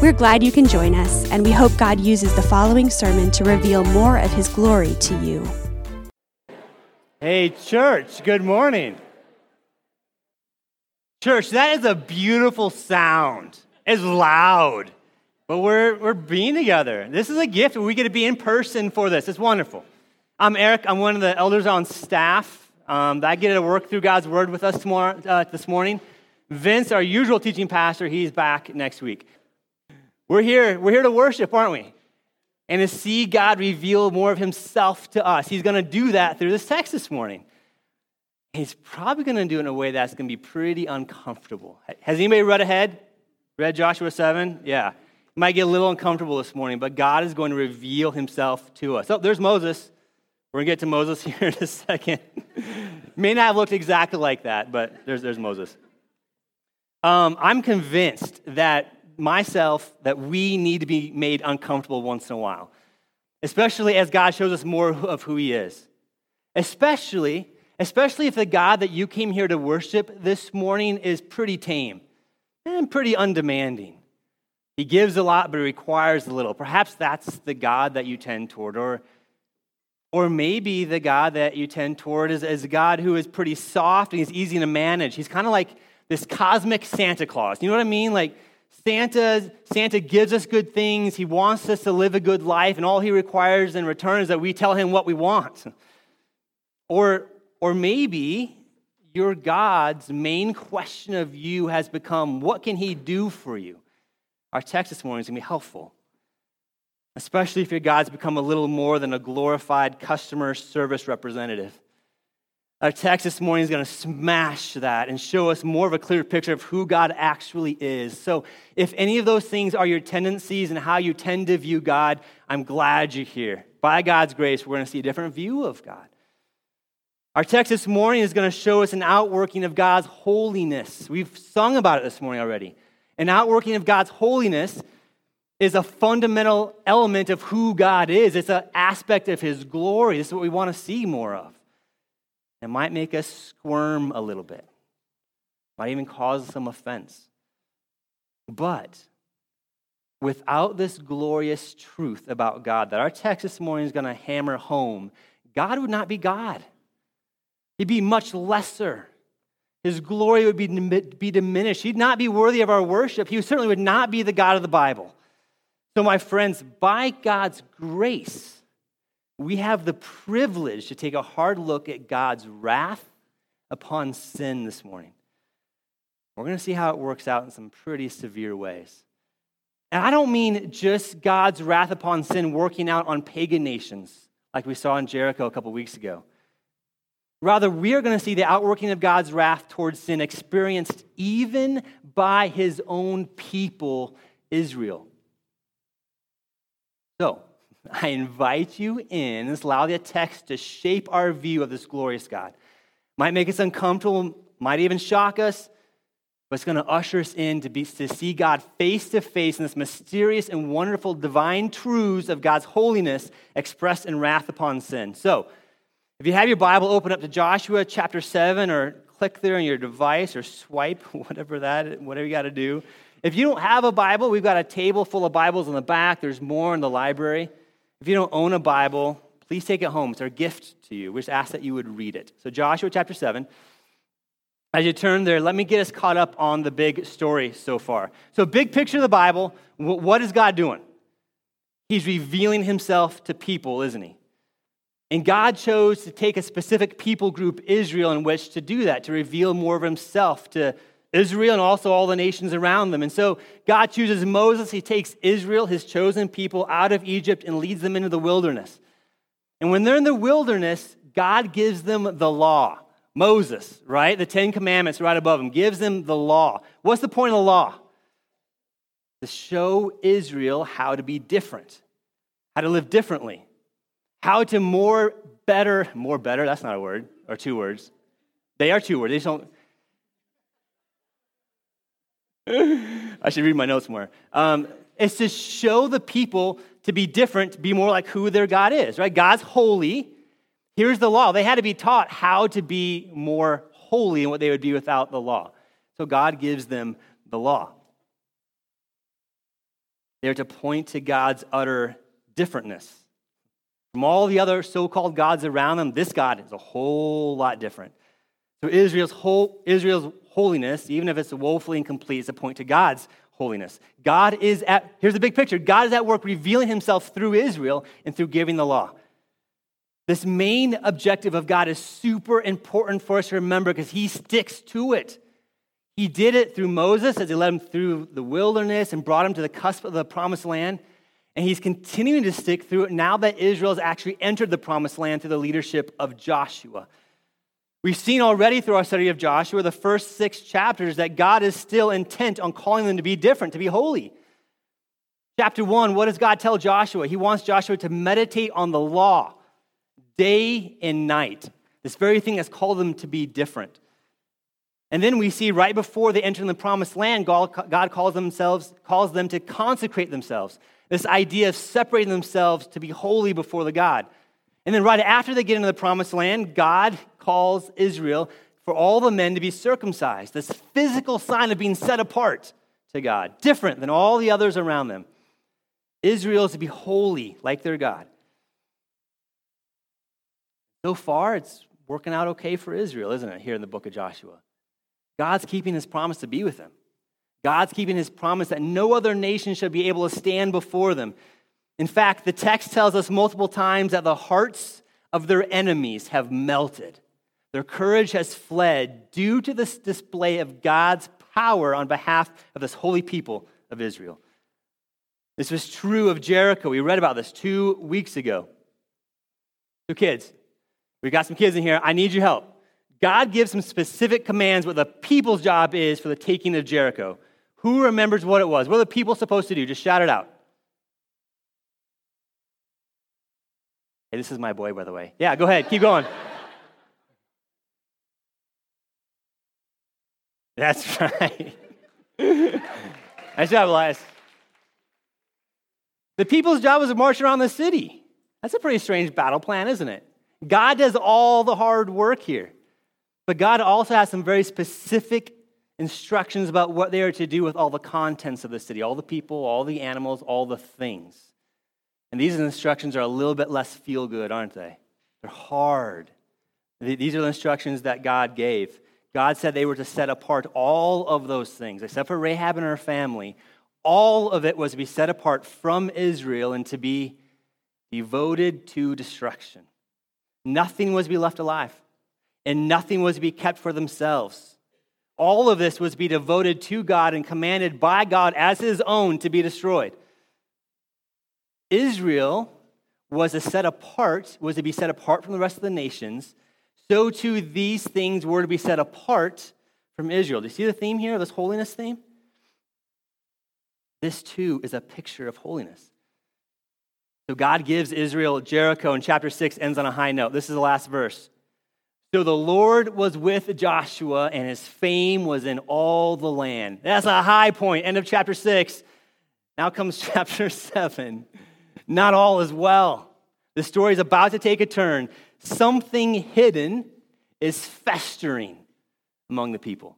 We're glad you can join us, and we hope God uses the following sermon to reveal more of His glory to you. Hey, church, good morning. Church, that is a beautiful sound. It's loud, but we're, we're being together. This is a gift. We get to be in person for this. It's wonderful. I'm Eric. I'm one of the elders on staff. Um, I get to work through God's word with us tomorrow, uh, this morning. Vince, our usual teaching pastor, he's back next week. We're here, we're here to worship, aren't we? And to see God reveal more of himself to us. He's going to do that through this text this morning. He's probably going to do it in a way that's going to be pretty uncomfortable. Has anybody read ahead? Read Joshua 7? Yeah. Might get a little uncomfortable this morning, but God is going to reveal himself to us. Oh, there's Moses. We're going to get to Moses here in a second. May not have looked exactly like that, but there's, there's Moses. Um, I'm convinced that myself that we need to be made uncomfortable once in a while, especially as God shows us more of who He is. Especially, especially if the God that you came here to worship this morning is pretty tame and pretty undemanding. He gives a lot, but it requires a little. Perhaps that's the God that you tend toward, or or maybe the God that you tend toward is, is a God who is pretty soft and he's easy to manage. He's kind of like this cosmic Santa Claus. You know what I mean? Like Santa, Santa gives us good things. He wants us to live a good life, and all he requires in return is that we tell him what we want. Or, or maybe your God's main question of you has become what can he do for you? Our text this morning is going to be helpful, especially if your God's become a little more than a glorified customer service representative. Our text this morning is going to smash that and show us more of a clear picture of who God actually is. So, if any of those things are your tendencies and how you tend to view God, I'm glad you're here. By God's grace, we're going to see a different view of God. Our text this morning is going to show us an outworking of God's holiness. We've sung about it this morning already. An outworking of God's holiness is a fundamental element of who God is, it's an aspect of His glory. This is what we want to see more of. It might make us squirm a little bit, might even cause some offense. But without this glorious truth about God that our text this morning is going to hammer home, God would not be God. He'd be much lesser. His glory would be, be diminished. He'd not be worthy of our worship. He certainly would not be the God of the Bible. So, my friends, by God's grace, we have the privilege to take a hard look at God's wrath upon sin this morning. We're going to see how it works out in some pretty severe ways. And I don't mean just God's wrath upon sin working out on pagan nations like we saw in Jericho a couple weeks ago. Rather, we are going to see the outworking of God's wrath towards sin experienced even by his own people, Israel. So, I invite you in. Let's allow the text to shape our view of this glorious God. Might make us uncomfortable, might even shock us, but it's going to usher us in to, be, to see God face to face in this mysterious and wonderful divine truths of God's holiness expressed in wrath upon sin. So, if you have your Bible, open up to Joshua chapter 7 or click there on your device or swipe, whatever that, whatever you got to do. If you don't have a Bible, we've got a table full of Bibles in the back. There's more in the library. If you don't own a Bible, please take it home. It's our gift to you. We just ask that you would read it. So, Joshua chapter 7. As you turn there, let me get us caught up on the big story so far. So, big picture of the Bible, what is God doing? He's revealing himself to people, isn't he? And God chose to take a specific people group, Israel, in which to do that, to reveal more of himself to Israel and also all the nations around them. And so God chooses Moses. He takes Israel, his chosen people, out of Egypt and leads them into the wilderness. And when they're in the wilderness, God gives them the law. Moses, right? The Ten Commandments right above him, gives them the law. What's the point of the law? To show Israel how to be different, how to live differently, how to more better, more better, that's not a word, or two words. They are two words. They don't. I should read my notes more. Um, it's to show the people to be different, to be more like who their God is, right? God's holy. Here's the law. They had to be taught how to be more holy and what they would be without the law. So God gives them the law. They're to point to God's utter differentness. From all the other so called gods around them, this God is a whole lot different. So Israel's, whole, Israel's holiness, even if it's woefully incomplete, is a point to God's holiness. God is at, here's the big picture God is at work revealing himself through Israel and through giving the law. This main objective of God is super important for us to remember because he sticks to it. He did it through Moses as he led him through the wilderness and brought him to the cusp of the promised land. And he's continuing to stick through it now that Israel has actually entered the promised land through the leadership of Joshua. We've seen already through our study of Joshua, the first six chapters, that God is still intent on calling them to be different, to be holy. Chapter one, what does God tell Joshua? He wants Joshua to meditate on the law day and night. This very thing has called them to be different. And then we see right before they enter the promised land, God calls, themselves, calls them to consecrate themselves. This idea of separating themselves to be holy before the God. And then right after they get into the promised land, God calls Israel for all the men to be circumcised, this physical sign of being set apart to God, different than all the others around them. Israel is to be holy like their God. So far, it's working out okay for Israel, isn't it, here in the book of Joshua? God's keeping his promise to be with them. God's keeping his promise that no other nation shall be able to stand before them. In fact, the text tells us multiple times that the hearts of their enemies have melted. Their courage has fled due to this display of God's power on behalf of this holy people of Israel. This was true of Jericho. We read about this two weeks ago. So, kids, we've got some kids in here. I need your help. God gives some specific commands what the people's job is for the taking of Jericho. Who remembers what it was? What are the people supposed to do? Just shout it out. Hey, this is my boy, by the way. Yeah, go ahead. Keep going. That's right. nice job, Elias. The people's job was to march around the city. That's a pretty strange battle plan, isn't it? God does all the hard work here. But God also has some very specific instructions about what they are to do with all the contents of the city all the people, all the animals, all the things. And these instructions are a little bit less feel good, aren't they? They're hard. These are the instructions that God gave. God said they were to set apart all of those things, except for Rahab and her family. All of it was to be set apart from Israel and to be devoted to destruction. Nothing was to be left alive and nothing was to be kept for themselves. All of this was to be devoted to God and commanded by God as his own to be destroyed. Israel was to set apart, was to be set apart from the rest of the nations. So too these things were to be set apart from Israel. Do you see the theme here, this holiness theme? This too is a picture of holiness. So God gives Israel Jericho and chapter 6 ends on a high note. This is the last verse. So the Lord was with Joshua, and his fame was in all the land. That's a high point. End of chapter 6. Now comes chapter 7. Not all is well. The story is about to take a turn. Something hidden is festering among the people.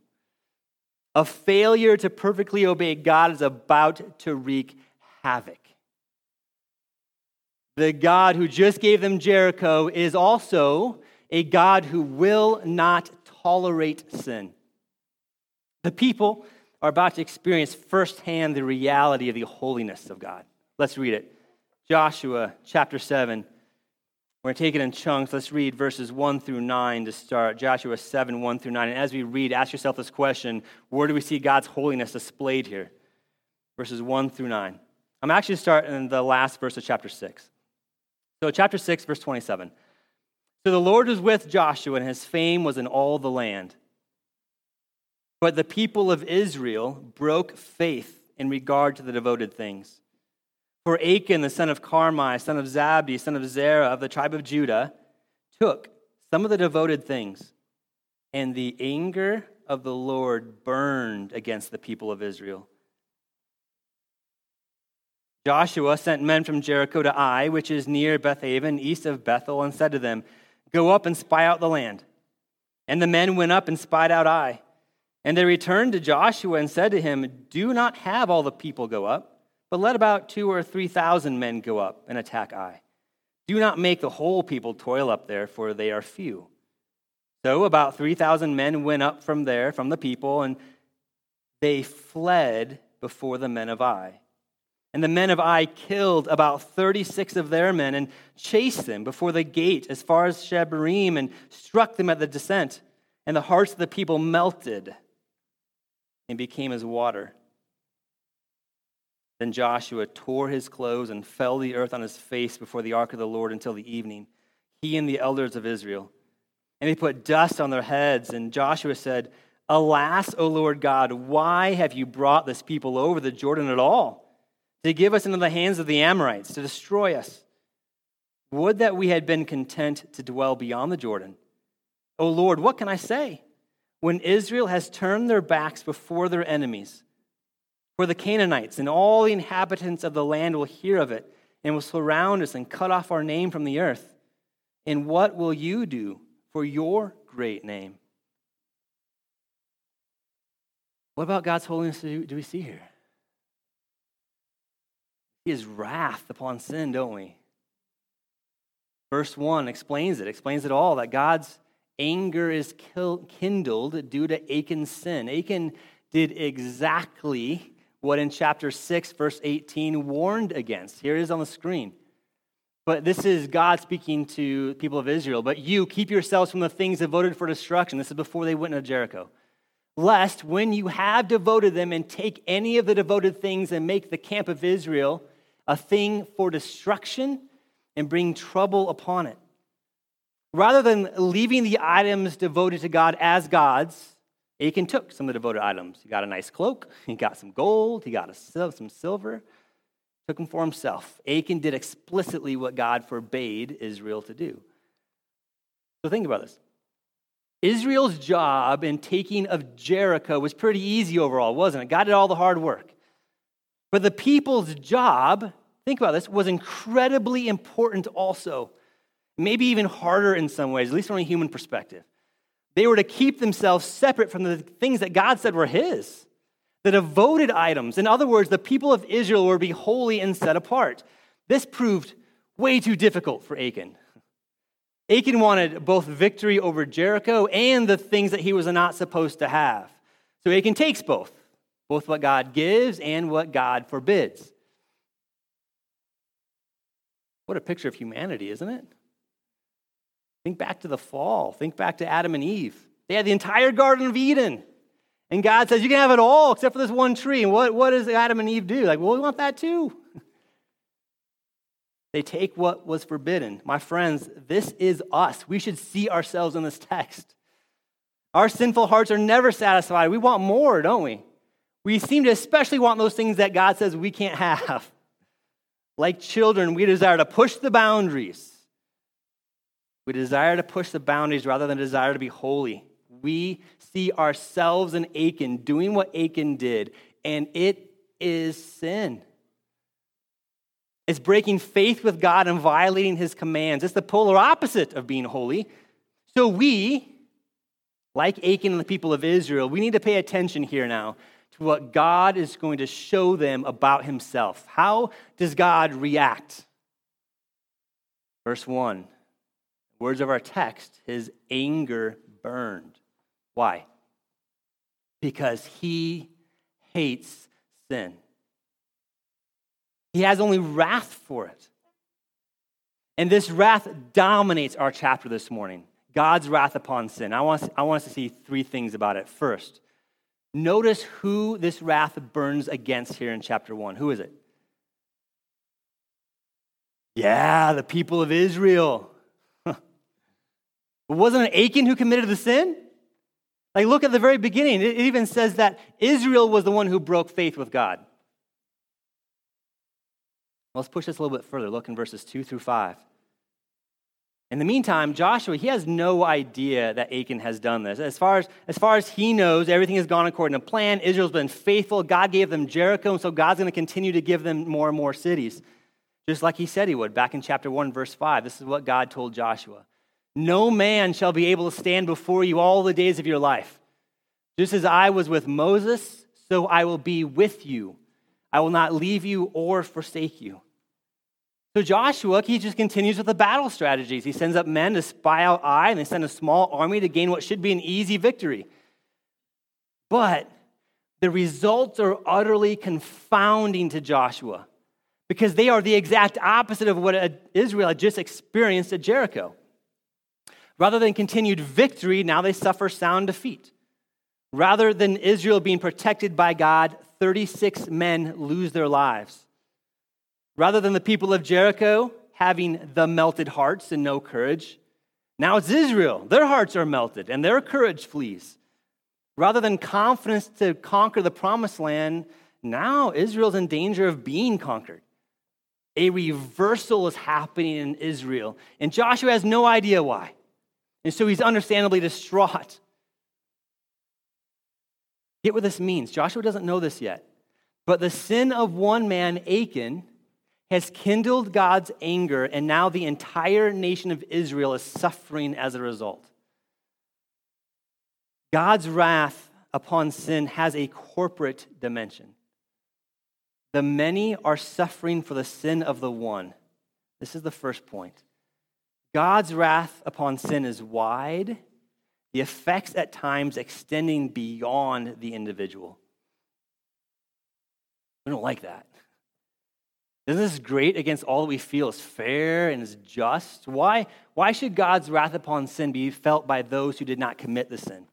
A failure to perfectly obey God is about to wreak havoc. The God who just gave them Jericho is also a God who will not tolerate sin. The people are about to experience firsthand the reality of the holiness of God. Let's read it. Joshua chapter 7. We're going to take it in chunks. Let's read verses 1 through 9 to start. Joshua 7, 1 through 9. And as we read, ask yourself this question Where do we see God's holiness displayed here? Verses 1 through 9. I'm actually starting in the last verse of chapter 6. So, chapter 6, verse 27. So the Lord was with Joshua, and his fame was in all the land. But the people of Israel broke faith in regard to the devoted things. For Achan, the son of Carmi, son of Zabdi, son of Zerah, of the tribe of Judah, took some of the devoted things, and the anger of the Lord burned against the people of Israel. Joshua sent men from Jericho to Ai, which is near Bethaven, east of Bethel, and said to them, Go up and spy out the land. And the men went up and spied out Ai. And they returned to Joshua and said to him, Do not have all the people go up, but let about two or three thousand men go up and attack Ai. Do not make the whole people toil up there, for they are few. So about 3,000 men went up from there, from the people, and they fled before the men of Ai. And the men of Ai killed about 36 of their men and chased them before the gate as far as Shebarim and struck them at the descent. And the hearts of the people melted and became as water. Then Joshua tore his clothes and fell the earth on his face before the ark of the Lord until the evening, he and the elders of Israel. And they put dust on their heads. And Joshua said, Alas, O Lord God, why have you brought this people over the Jordan at all? To give us into the hands of the Amorites, to destroy us. Would that we had been content to dwell beyond the Jordan. O Lord, what can I say? when Israel has turned their backs before their enemies. For the Canaanites and all the inhabitants of the land will hear of it and will surround us and cut off our name from the earth. And what will you do for your great name? What about God's holiness do we see here? His wrath upon sin, don't we? Verse 1 explains it, explains it all that God's anger is kindled due to Achan's sin. Achan did exactly what in chapter 6, verse 18 warned against. Here it is on the screen. But this is God speaking to people of Israel. But you keep yourselves from the things devoted for destruction. This is before they went into Jericho. Lest when you have devoted them and take any of the devoted things and make the camp of Israel a thing for destruction and bring trouble upon it. Rather than leaving the items devoted to God as God's, Achan took some of the devoted items. He got a nice cloak, he got some gold, he got a, some silver, took them for himself. Achan did explicitly what God forbade Israel to do. So think about this. Israel's job in taking of Jericho was pretty easy overall, wasn't it? God did all the hard work. But the people's job, think about this, was incredibly important also maybe even harder in some ways, at least from a human perspective. They were to keep themselves separate from the things that God said were His, the devoted items. In other words, the people of Israel were to be holy and set apart. This proved way too difficult for Achan. Achan wanted both victory over Jericho and the things that he was not supposed to have. So Achan takes both, both what God gives and what God forbids. What a picture of humanity, isn't it? Think back to the fall. Think back to Adam and Eve. They had the entire Garden of Eden. And God says, You can have it all except for this one tree. And what, what does Adam and Eve do? Like, well, we want that too. They take what was forbidden. My friends, this is us. We should see ourselves in this text. Our sinful hearts are never satisfied. We want more, don't we? We seem to especially want those things that God says we can't have. Like children, we desire to push the boundaries we desire to push the boundaries rather than desire to be holy. We see ourselves in Achan doing what Achan did, and it is sin. It's breaking faith with God and violating his commands. It's the polar opposite of being holy. So we, like Achan and the people of Israel, we need to pay attention here now to what God is going to show them about himself. How does God react? Verse 1 Words of our text, his anger burned. Why? Because he hates sin. He has only wrath for it. And this wrath dominates our chapter this morning God's wrath upon sin. I want, I want us to see three things about it. First, notice who this wrath burns against here in chapter 1. Who is it? Yeah, the people of Israel. But wasn't it Achan who committed the sin? Like, look at the very beginning. It even says that Israel was the one who broke faith with God. Let's push this a little bit further. Look in verses 2 through 5. In the meantime, Joshua, he has no idea that Achan has done this. As far as, as far as he knows, everything has gone according to plan. Israel's been faithful. God gave them Jericho, and so God's going to continue to give them more and more cities, just like he said he would back in chapter 1, verse 5. This is what God told Joshua No man shall be able to stand before you all the days of your life. Just as I was with Moses, so I will be with you. I will not leave you or forsake you. So Joshua, he just continues with the battle strategies. He sends up men to spy out Ai, and they send a small army to gain what should be an easy victory. But the results are utterly confounding to Joshua because they are the exact opposite of what Israel had just experienced at Jericho. Rather than continued victory, now they suffer sound defeat. Rather than Israel being protected by God, 36 men lose their lives. Rather than the people of Jericho having the melted hearts and no courage, now it's Israel. Their hearts are melted and their courage flees. Rather than confidence to conquer the promised land, now Israel's in danger of being conquered. A reversal is happening in Israel, and Joshua has no idea why. And so he's understandably distraught. Get what this means. Joshua doesn't know this yet. But the sin of one man, Achan, has kindled God's anger, and now the entire nation of Israel is suffering as a result. God's wrath upon sin has a corporate dimension. The many are suffering for the sin of the one. This is the first point. God's wrath upon sin is wide, the effects at times extending beyond the individual. We don't like that. Isn't this great against all that we feel is fair and is just? Why, why should God's wrath upon sin be felt by those who did not commit the sin?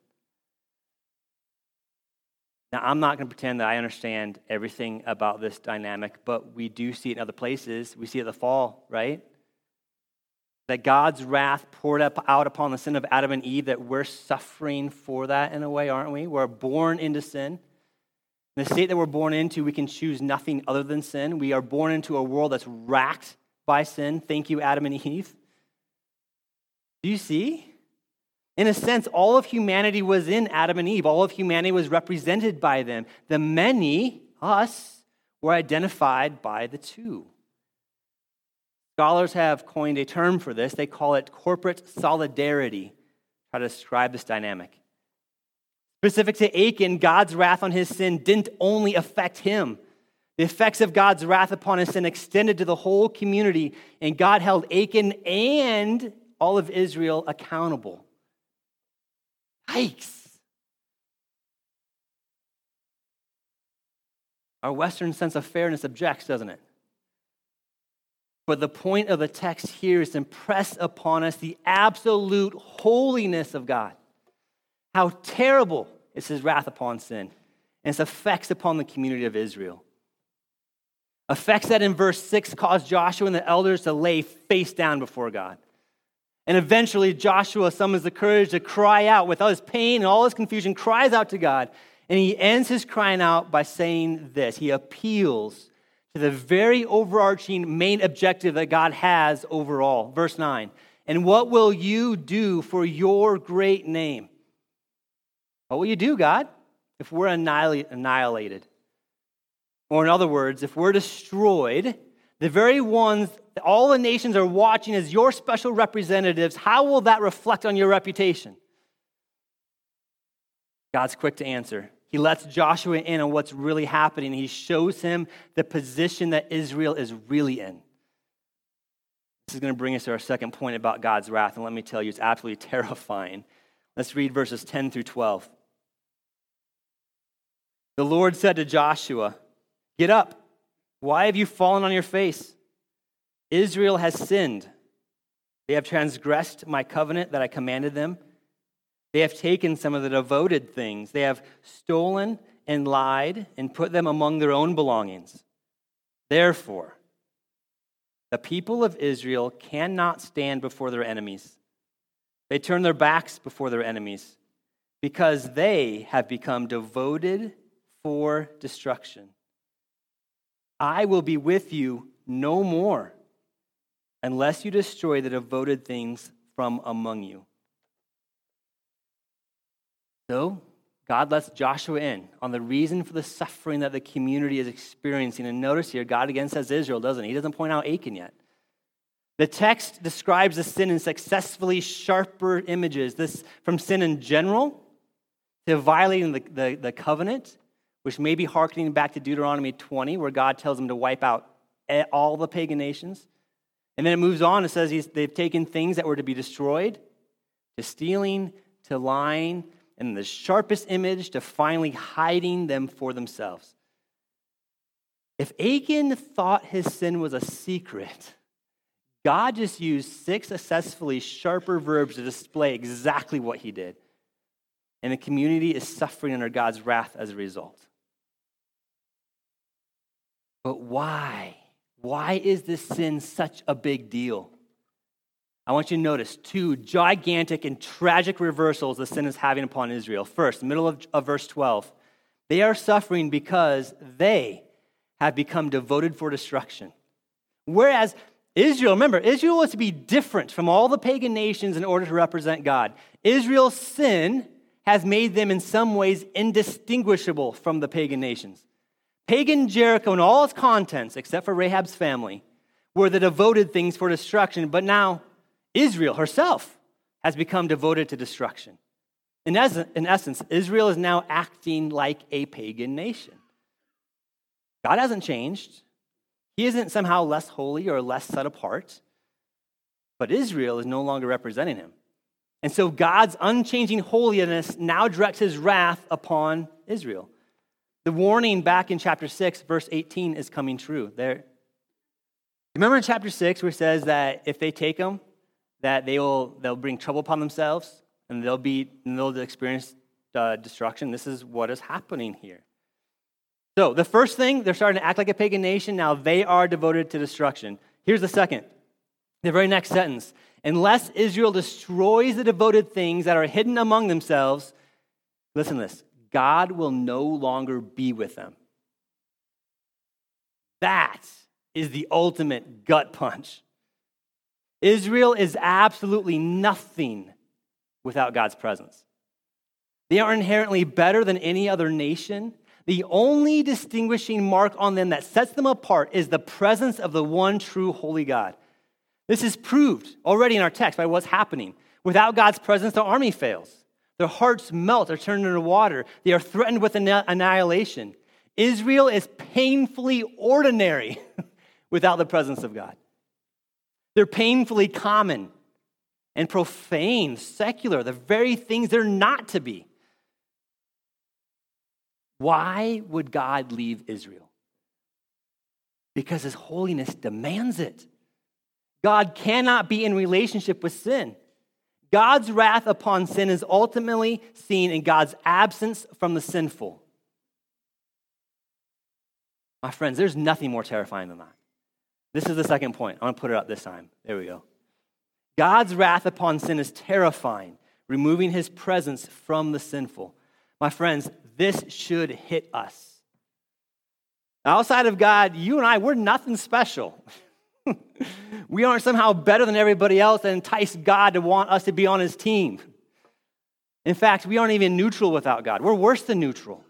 Now, I'm not going to pretend that I understand everything about this dynamic, but we do see it in other places. We see it the fall, right? That God's wrath poured up, out upon the sin of Adam and Eve, that we're suffering for that in a way, aren't we? We're born into sin. In the state that we're born into, we can choose nothing other than sin. We are born into a world that's racked by sin. Thank you, Adam and Eve. Do you see? In a sense, all of humanity was in Adam and Eve. All of humanity was represented by them. The many, us, were identified by the two. Scholars have coined a term for this. They call it corporate solidarity, try to describe this dynamic. Specific to Achan, God's wrath on his sin didn't only affect him. The effects of God's wrath upon his sin extended to the whole community, and God held Achan and all of Israel accountable. Yikes. Our Western sense of fairness objects, doesn't it? But the point of the text here is to impress upon us the absolute holiness of God how terrible is his wrath upon sin and its effects upon the community of Israel. Effects that in verse 6 caused Joshua and the elders to lay face down before God. And eventually, Joshua summons the courage to cry out with all his pain and all his confusion, cries out to God. And he ends his crying out by saying this He appeals to the very overarching main objective that God has overall. Verse 9 And what will you do for your great name? What will you do, God, if we're annihilated? Or, in other words, if we're destroyed, the very ones all the nations are watching as your special representatives, how will that reflect on your reputation? God's quick to answer. He lets Joshua in on what's really happening. He shows him the position that Israel is really in. This is going to bring us to our second point about God's wrath. And let me tell you, it's absolutely terrifying. Let's read verses 10 through 12. The Lord said to Joshua, Get up. Why have you fallen on your face? Israel has sinned. They have transgressed my covenant that I commanded them. They have taken some of the devoted things. They have stolen and lied and put them among their own belongings. Therefore, the people of Israel cannot stand before their enemies. They turn their backs before their enemies because they have become devoted for destruction. I will be with you no more unless you destroy the devoted things from among you. So, God lets Joshua in on the reason for the suffering that the community is experiencing. And notice here, God again says Israel, doesn't he? He doesn't point out Achan yet. The text describes the sin in successfully sharper images. This from sin in general to violating the, the, the covenant, which may be harkening back to Deuteronomy 20, where God tells them to wipe out all the pagan nations. And then it moves on and says they've taken things that were to be destroyed, to stealing, to lying, and the sharpest image to finally hiding them for themselves. If Achan thought his sin was a secret, God just used six successfully sharper verbs to display exactly what he did. And the community is suffering under God's wrath as a result. But why? Why is this sin such a big deal? I want you to notice two gigantic and tragic reversals the sin is having upon Israel. First, middle of, of verse 12, they are suffering because they have become devoted for destruction. Whereas Israel, remember, Israel was to be different from all the pagan nations in order to represent God. Israel's sin has made them in some ways indistinguishable from the pagan nations. Pagan Jericho and all its contents, except for Rahab's family, were the devoted things for destruction, but now Israel herself has become devoted to destruction. In, in essence, Israel is now acting like a pagan nation. God hasn't changed. He isn't somehow less holy or less set apart, but Israel is no longer representing him. And so God's unchanging holiness now directs his wrath upon Israel. The warning back in chapter 6, verse 18, is coming true. There. Remember in chapter 6 where it says that if they take them, that they will they'll bring trouble upon themselves and they'll be and they'll experience uh, destruction. This is what is happening here. So the first thing, they're starting to act like a pagan nation. Now they are devoted to destruction. Here's the second. The very next sentence. Unless Israel destroys the devoted things that are hidden among themselves, listen to this God will no longer be with them. That is the ultimate gut punch. Israel is absolutely nothing without God's presence. They are inherently better than any other nation. The only distinguishing mark on them that sets them apart is the presence of the one true holy God. This is proved already in our text by what's happening. Without God's presence, the army fails. Their hearts melt, are turned into water. They are threatened with annihilation. Israel is painfully ordinary without the presence of God. They're painfully common and profane, secular, the very things they're not to be. Why would God leave Israel? Because his holiness demands it. God cannot be in relationship with sin. God's wrath upon sin is ultimately seen in God's absence from the sinful. My friends, there's nothing more terrifying than that. This is the second point. I'm going to put it up this time. There we go. God's wrath upon sin is terrifying, removing his presence from the sinful. My friends, this should hit us. Outside of God, you and I, we're nothing special. we aren't somehow better than everybody else that entice God to want us to be on his team. In fact, we aren't even neutral without God. We're worse than neutral.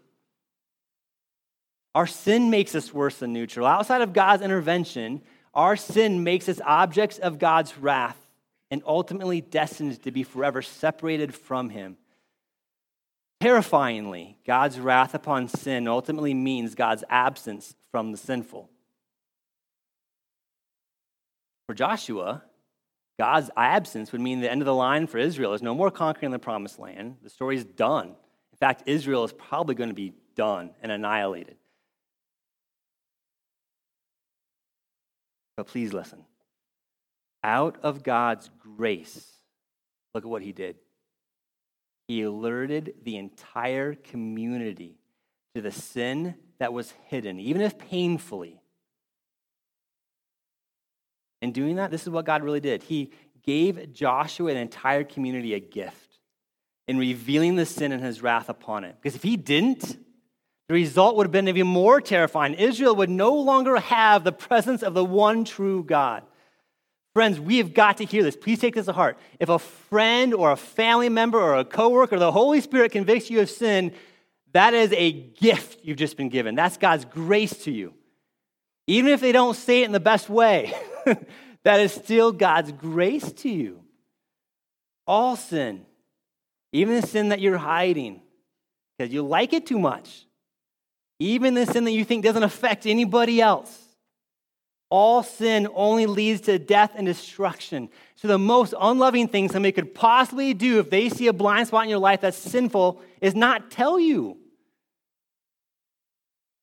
Our sin makes us worse than neutral. Outside of God's intervention, our sin makes us objects of God's wrath and ultimately destined to be forever separated from Him. Terrifyingly, God's wrath upon sin ultimately means God's absence from the sinful. For Joshua, God's absence would mean the end of the line for Israel. There's no more conquering the promised land. The story's done. In fact, Israel is probably going to be done and annihilated. But please listen. Out of God's grace, look at what he did. He alerted the entire community to the sin that was hidden, even if painfully. In doing that, this is what God really did. He gave Joshua and the entire community a gift in revealing the sin and his wrath upon it. Because if he didn't, The result would have been even more terrifying. Israel would no longer have the presence of the one true God. Friends, we have got to hear this. Please take this to heart. If a friend or a family member or a coworker, or the Holy Spirit convicts you of sin, that is a gift you've just been given. That's God's grace to you. Even if they don't say it in the best way, that is still God's grace to you. All sin, even the sin that you're hiding because you like it too much, even the sin that you think doesn't affect anybody else. All sin only leads to death and destruction. So, the most unloving thing somebody could possibly do if they see a blind spot in your life that's sinful is not tell you.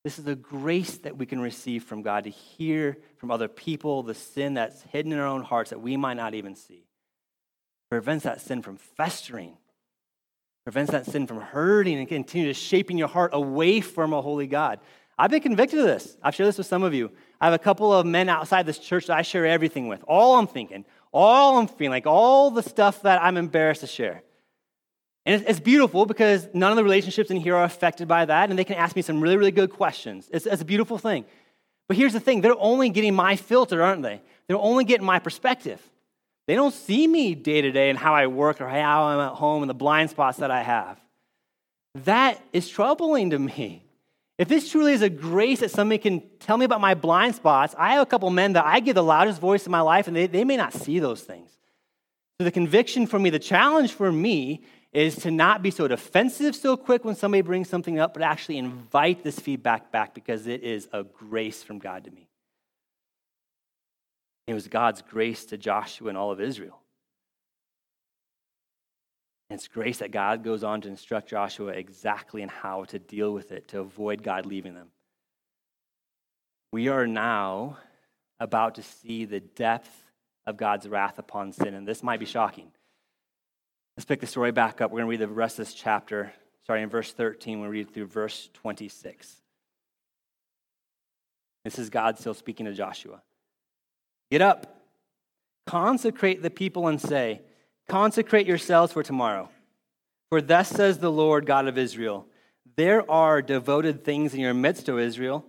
This is a grace that we can receive from God to hear from other people the sin that's hidden in our own hearts that we might not even see. Prevents that sin from festering prevents that sin from hurting and continue to shaping your heart away from a holy God. I've been convicted of this. I've shared this with some of you. I have a couple of men outside this church that I share everything with. All I'm thinking, all I'm feeling, like all the stuff that I'm embarrassed to share. And it's beautiful because none of the relationships in here are affected by that, and they can ask me some really, really good questions. It's, it's a beautiful thing. But here's the thing they're only getting my filter, aren't they? They're only getting my perspective. They don't see me day to day and how I work or how I'm at home and the blind spots that I have. That is troubling to me. If this truly is a grace that somebody can tell me about my blind spots, I have a couple men that I give the loudest voice in my life, and they, they may not see those things. So the conviction for me, the challenge for me, is to not be so defensive so quick when somebody brings something up, but actually invite this feedback back because it is a grace from God to me. It was God's grace to Joshua and all of Israel. And it's grace that God goes on to instruct Joshua exactly in how to deal with it to avoid God leaving them. We are now about to see the depth of God's wrath upon sin, and this might be shocking. Let's pick the story back up. We're going to read the rest of this chapter, starting in verse 13. We'll read through verse 26. This is God still speaking to Joshua. Get up, consecrate the people, and say, Consecrate yourselves for tomorrow. For thus says the Lord God of Israel There are devoted things in your midst, O Israel.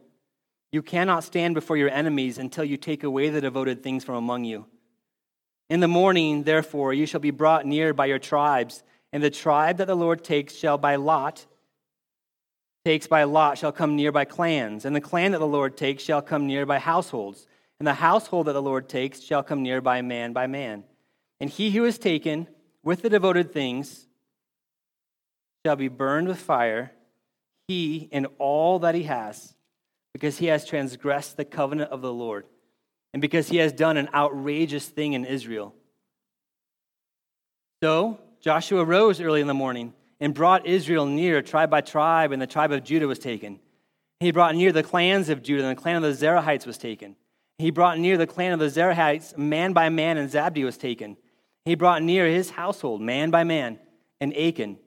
You cannot stand before your enemies until you take away the devoted things from among you. In the morning, therefore, you shall be brought near by your tribes, and the tribe that the Lord takes shall by lot takes by lot shall come near by clans, and the clan that the Lord takes shall come near by households and the household that the Lord takes shall come near by man by man. And he who is taken with the devoted things shall be burned with fire, he and all that he has, because he has transgressed the covenant of the Lord, and because he has done an outrageous thing in Israel. So Joshua rose early in the morning and brought Israel near, tribe by tribe, and the tribe of Judah was taken. He brought near the clans of Judah, and the clan of the Zerahites was taken. He brought near the clan of the Zerahites, man by man, and Zabdi was taken. He brought near his household, man by man, and Achan,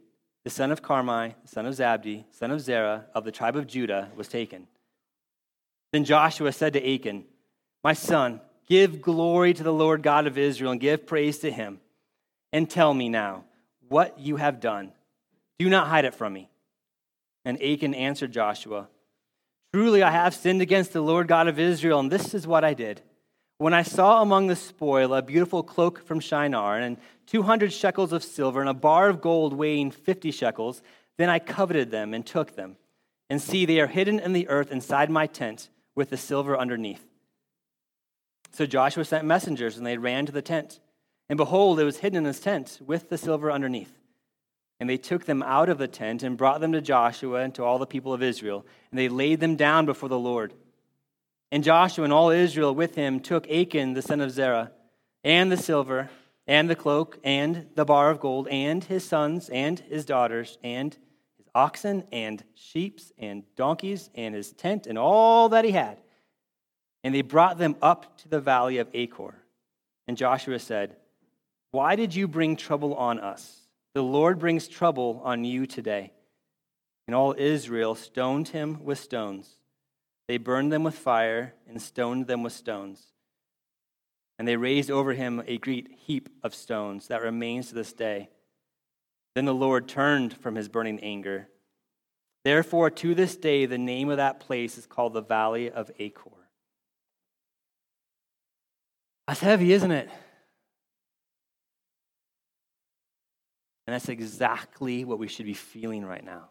the son of Carmi, son of Zabdi, son of Zerah, of the tribe of Judah, was taken. Then Joshua said to Achan, My son, give glory to the Lord God of Israel, and give praise to him. And tell me now what you have done. Do not hide it from me. And Achan answered Joshua, Truly, I have sinned against the Lord God of Israel, and this is what I did. When I saw among the spoil a beautiful cloak from Shinar, and 200 shekels of silver, and a bar of gold weighing 50 shekels, then I coveted them and took them. And see, they are hidden in the earth inside my tent, with the silver underneath. So Joshua sent messengers, and they ran to the tent. And behold, it was hidden in his tent, with the silver underneath. And they took them out of the tent and brought them to Joshua and to all the people of Israel. And they laid them down before the Lord. And Joshua and all Israel with him took Achan the son of Zerah, and the silver, and the cloak, and the bar of gold, and his sons, and his daughters, and his oxen, and sheep, and donkeys, and his tent, and all that he had. And they brought them up to the valley of Achor. And Joshua said, Why did you bring trouble on us? The Lord brings trouble on you today. And all Israel stoned him with stones. They burned them with fire and stoned them with stones. And they raised over him a great heap of stones that remains to this day. Then the Lord turned from his burning anger Therefore, to this day, the name of that place is called the Valley of Achor. That's heavy, isn't it? And that's exactly what we should be feeling right now.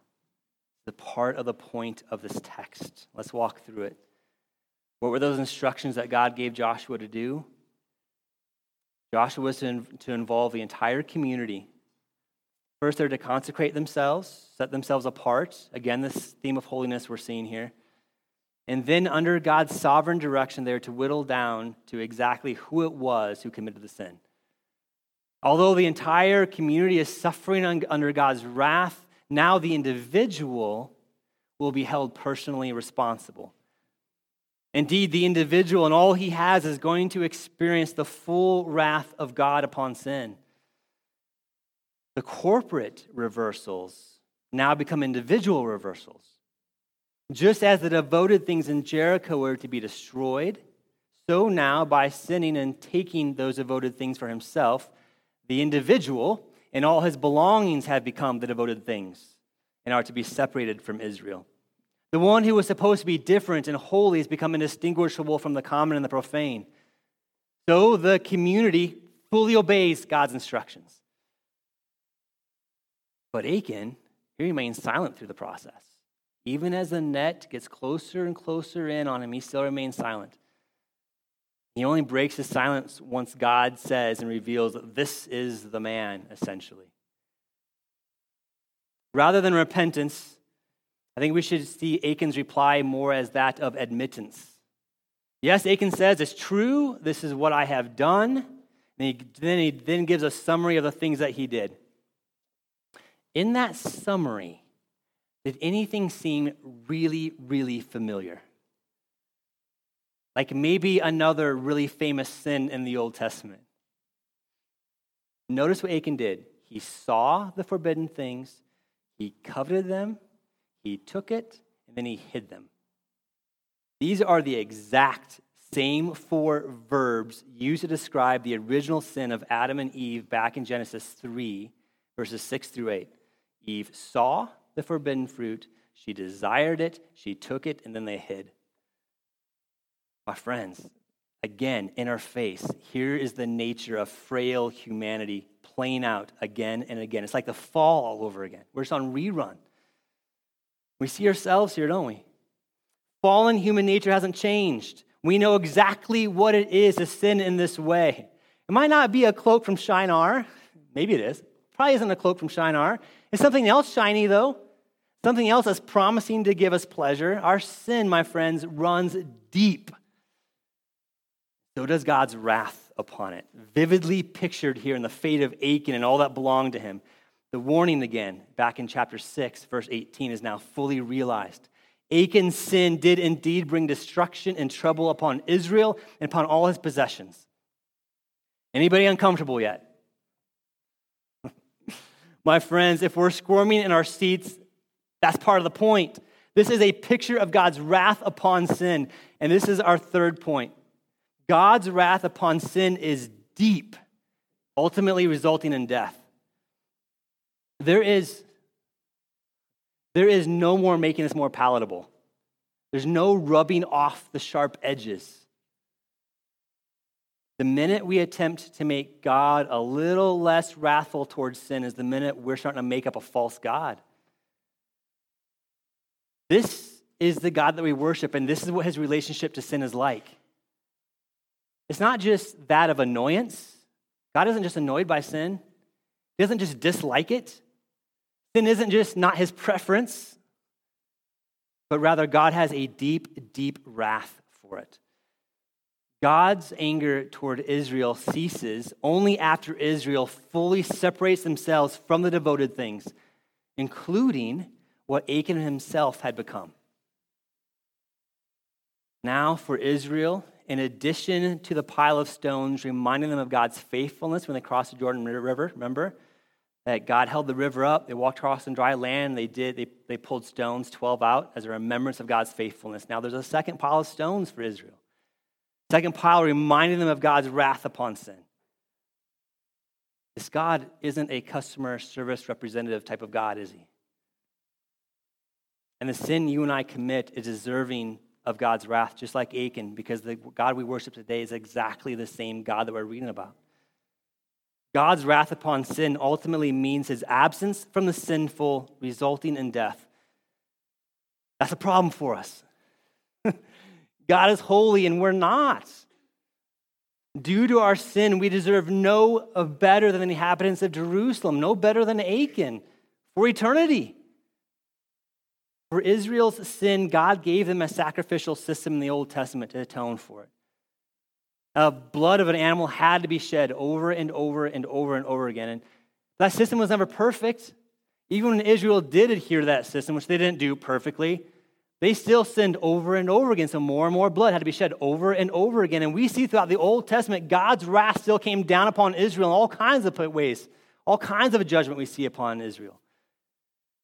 The part of the point of this text. Let's walk through it. What were those instructions that God gave Joshua to do? Joshua was to, to involve the entire community. First, they're to consecrate themselves, set themselves apart. Again, this theme of holiness we're seeing here. And then, under God's sovereign direction, they're to whittle down to exactly who it was who committed the sin. Although the entire community is suffering under God's wrath, now the individual will be held personally responsible. Indeed, the individual and all he has is going to experience the full wrath of God upon sin. The corporate reversals now become individual reversals. Just as the devoted things in Jericho were to be destroyed, so now by sinning and taking those devoted things for himself, the individual and all his belongings have become the devoted things and are to be separated from Israel. The one who was supposed to be different and holy has become indistinguishable from the common and the profane. So the community fully obeys God's instructions. But Achan, he remains silent through the process. Even as the net gets closer and closer in on him, he still remains silent. He only breaks his silence once God says and reveals this is the man, essentially. Rather than repentance, I think we should see Achan's reply more as that of admittance. Yes, Achan says, It's true, this is what I have done. And he, then he then gives a summary of the things that he did. In that summary, did anything seem really, really familiar? Like maybe another really famous sin in the Old Testament. Notice what Achan did. He saw the forbidden things, he coveted them, he took it, and then he hid them. These are the exact same four verbs used to describe the original sin of Adam and Eve back in Genesis 3, verses 6 through 8. Eve saw the forbidden fruit, she desired it, she took it, and then they hid. My friends, again, in our face, here is the nature of frail humanity playing out again and again. It's like the fall all over again. We're just on rerun. We see ourselves here, don't we? Fallen human nature hasn't changed. We know exactly what it is to sin in this way. It might not be a cloak from Shinar. Maybe it is. Probably isn't a cloak from Shinar. It's something else shiny, though. Something else that's promising to give us pleasure. Our sin, my friends, runs deep. So does God's wrath upon it, vividly pictured here in the fate of Achan and all that belonged to him. The warning again, back in chapter 6, verse 18, is now fully realized. Achan's sin did indeed bring destruction and trouble upon Israel and upon all his possessions. Anybody uncomfortable yet? My friends, if we're squirming in our seats, that's part of the point. This is a picture of God's wrath upon sin. And this is our third point God's wrath upon sin is deep, ultimately resulting in death. There is, there is no more making this more palatable. There's no rubbing off the sharp edges. The minute we attempt to make God a little less wrathful towards sin is the minute we're starting to make up a false God. This is the God that we worship, and this is what his relationship to sin is like. It's not just that of annoyance. God isn't just annoyed by sin, He doesn't just dislike it. Sin isn't just not his preference, but rather God has a deep, deep wrath for it. God's anger toward Israel ceases only after Israel fully separates themselves from the devoted things, including what Achan himself had become. Now, for Israel, in addition to the pile of stones reminding them of God's faithfulness when they crossed the Jordan River, remember? that God held the river up. They walked across on dry land. They did. They, they pulled stones, 12 out, as a remembrance of God's faithfulness. Now there's a second pile of stones for Israel. Second pile reminding them of God's wrath upon sin. This God isn't a customer service representative type of God, is he? And the sin you and I commit is deserving of God's wrath, just like Achan, because the God we worship today is exactly the same God that we're reading about. God's wrath upon sin ultimately means his absence from the sinful, resulting in death. That's a problem for us. God is holy and we're not. Due to our sin, we deserve no better than the inhabitants of Jerusalem, no better than Achan for eternity. For Israel's sin, God gave them a sacrificial system in the Old Testament to atone for it. The blood of an animal had to be shed over and over and over and over again. And that system was never perfect. Even when Israel did adhere to that system, which they didn't do perfectly, they still sinned over and over again. So more and more blood had to be shed over and over again. And we see throughout the Old Testament, God's wrath still came down upon Israel in all kinds of ways, all kinds of judgment we see upon Israel.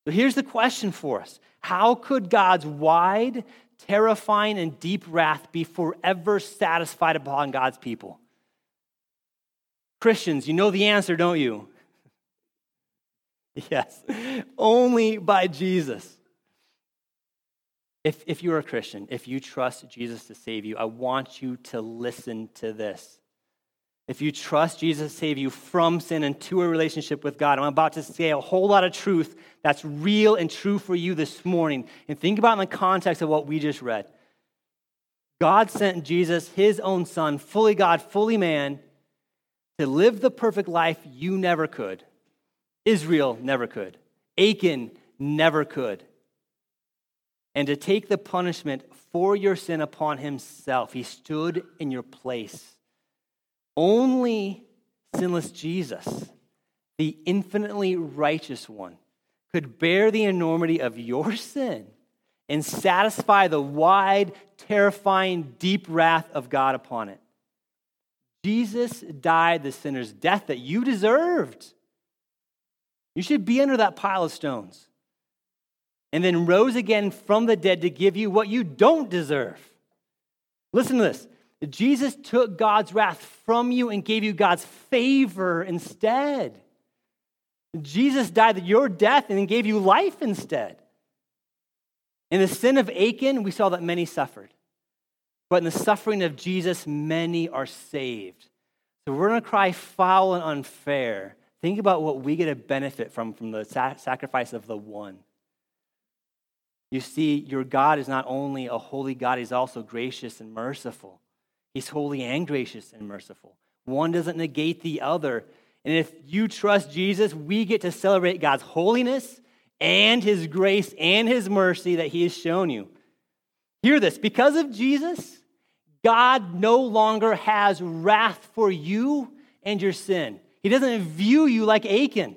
So here's the question for us How could God's wide, terrifying, and deep wrath be forever satisfied upon God's people? Christians, you know the answer, don't you? yes, only by Jesus. If, if you're a Christian, if you trust Jesus to save you, I want you to listen to this. If you trust Jesus to save you from sin and to a relationship with God, I'm about to say a whole lot of truth that's real and true for you this morning. And think about in the context of what we just read. God sent Jesus, his own son, fully God, fully man, to live the perfect life you never could. Israel never could. Achan never could and to take the punishment for your sin upon himself. He stood in your place. Only sinless Jesus, the infinitely righteous one, could bear the enormity of your sin and satisfy the wide, terrifying, deep wrath of God upon it. Jesus died the sinner's death that you deserved. You should be under that pile of stones and then rose again from the dead to give you what you don't deserve. Listen to this Jesus took God's wrath from you and gave you God's favor instead. Jesus died your death and then gave you life instead. In the sin of Achan, we saw that many suffered. But in the suffering of Jesus, many are saved. So we're going to cry foul and unfair. Think about what we get a benefit from from the sacrifice of the one. You see, your God is not only a holy God, He's also gracious and merciful. He's holy and gracious and merciful. One doesn't negate the other. And if you trust Jesus, we get to celebrate God's holiness and His grace and His mercy that He has shown you. Hear this because of Jesus, God no longer has wrath for you and your sin. He doesn't view you like Achan.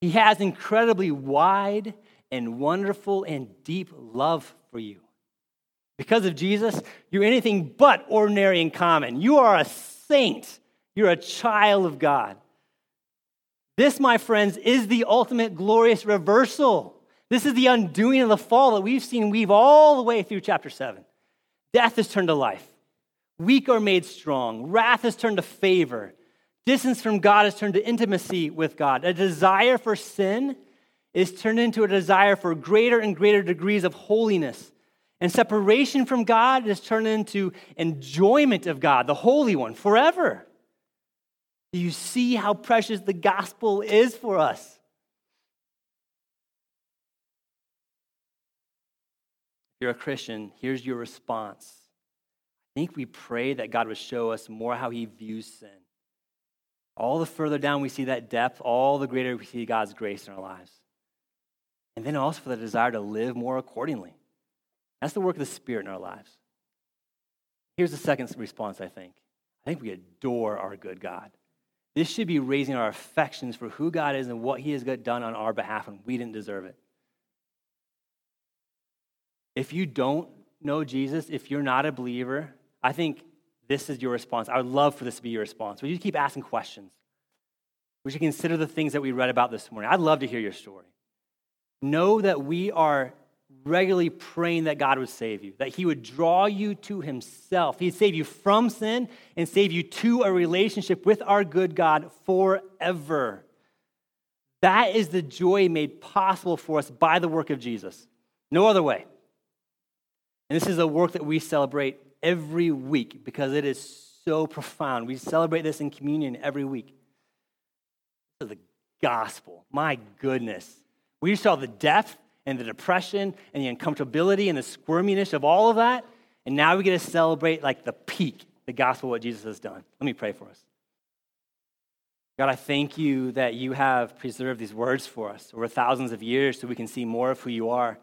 He has incredibly wide and wonderful and deep love for you. Because of Jesus, you're anything but ordinary and common. You are a saint, you're a child of God. This, my friends, is the ultimate glorious reversal. This is the undoing of the fall that we've seen weave all the way through chapter 7. Death is turned to life, weak are made strong, wrath is turned to favor, distance from God is turned to intimacy with God. A desire for sin is turned into a desire for greater and greater degrees of holiness. And separation from God is turned into enjoyment of God, the Holy One, forever. Do you see how precious the gospel is for us? If you're a Christian, here's your response. I think we pray that God would show us more how he views sin. All the further down we see that depth, all the greater we see God's grace in our lives and then also for the desire to live more accordingly. That's the work of the Spirit in our lives. Here's the second response, I think. I think we adore our good God. This should be raising our affections for who God is and what He has done on our behalf, and we didn't deserve it. If you don't know Jesus, if you're not a believer, I think this is your response. I would love for this to be your response. Would you keep asking questions? Would you consider the things that we read about this morning? I'd love to hear your story know that we are regularly praying that God would save you, that He would draw you to Himself. He'd save you from sin and save you to a relationship with our good God forever. That is the joy made possible for us by the work of Jesus. No other way. And this is a work that we celebrate every week because it is so profound. We celebrate this in communion every week. This is the gospel. My goodness. We saw the depth and the depression and the uncomfortability and the squirminess of all of that. And now we get to celebrate like the peak, the gospel, what Jesus has done. Let me pray for us. God, I thank you that you have preserved these words for us over thousands of years so we can see more of who you are.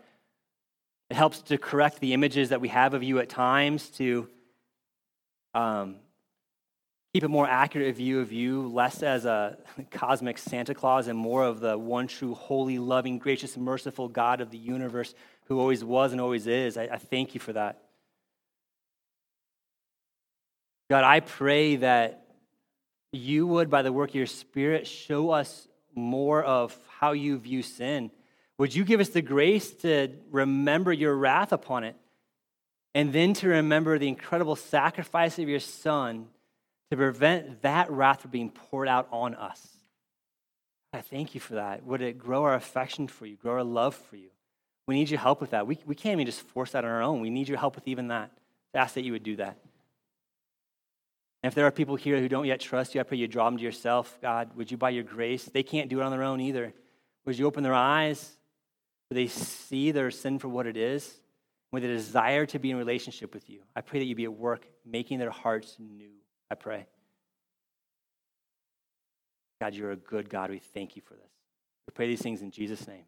It helps to correct the images that we have of you at times, to um, keep a more accurate view of you, less as a cosmic Santa Claus and more of the one true, holy, loving, gracious, merciful God of the universe who always was and always is. I, I thank you for that. God, I pray that you would, by the work of your Spirit, show us more of how you view sin. Would you give us the grace to remember your wrath upon it and then to remember the incredible sacrifice of your Son to prevent that wrath from being poured out on us? I thank you for that. Would it grow our affection for you, grow our love for you? We need your help with that. We, we can't even just force that on our own. We need your help with even that. Ask that you would do that. And if there are people here who don't yet trust you, I pray you draw them to yourself. God, would you, by your grace, they can't do it on their own either. Would you open their eyes? Would they see their sin for what it is? With a desire to be in relationship with you. I pray that you be at work making their hearts new. I pray. God, you're a good God. We thank you for this. We pray these things in Jesus' name.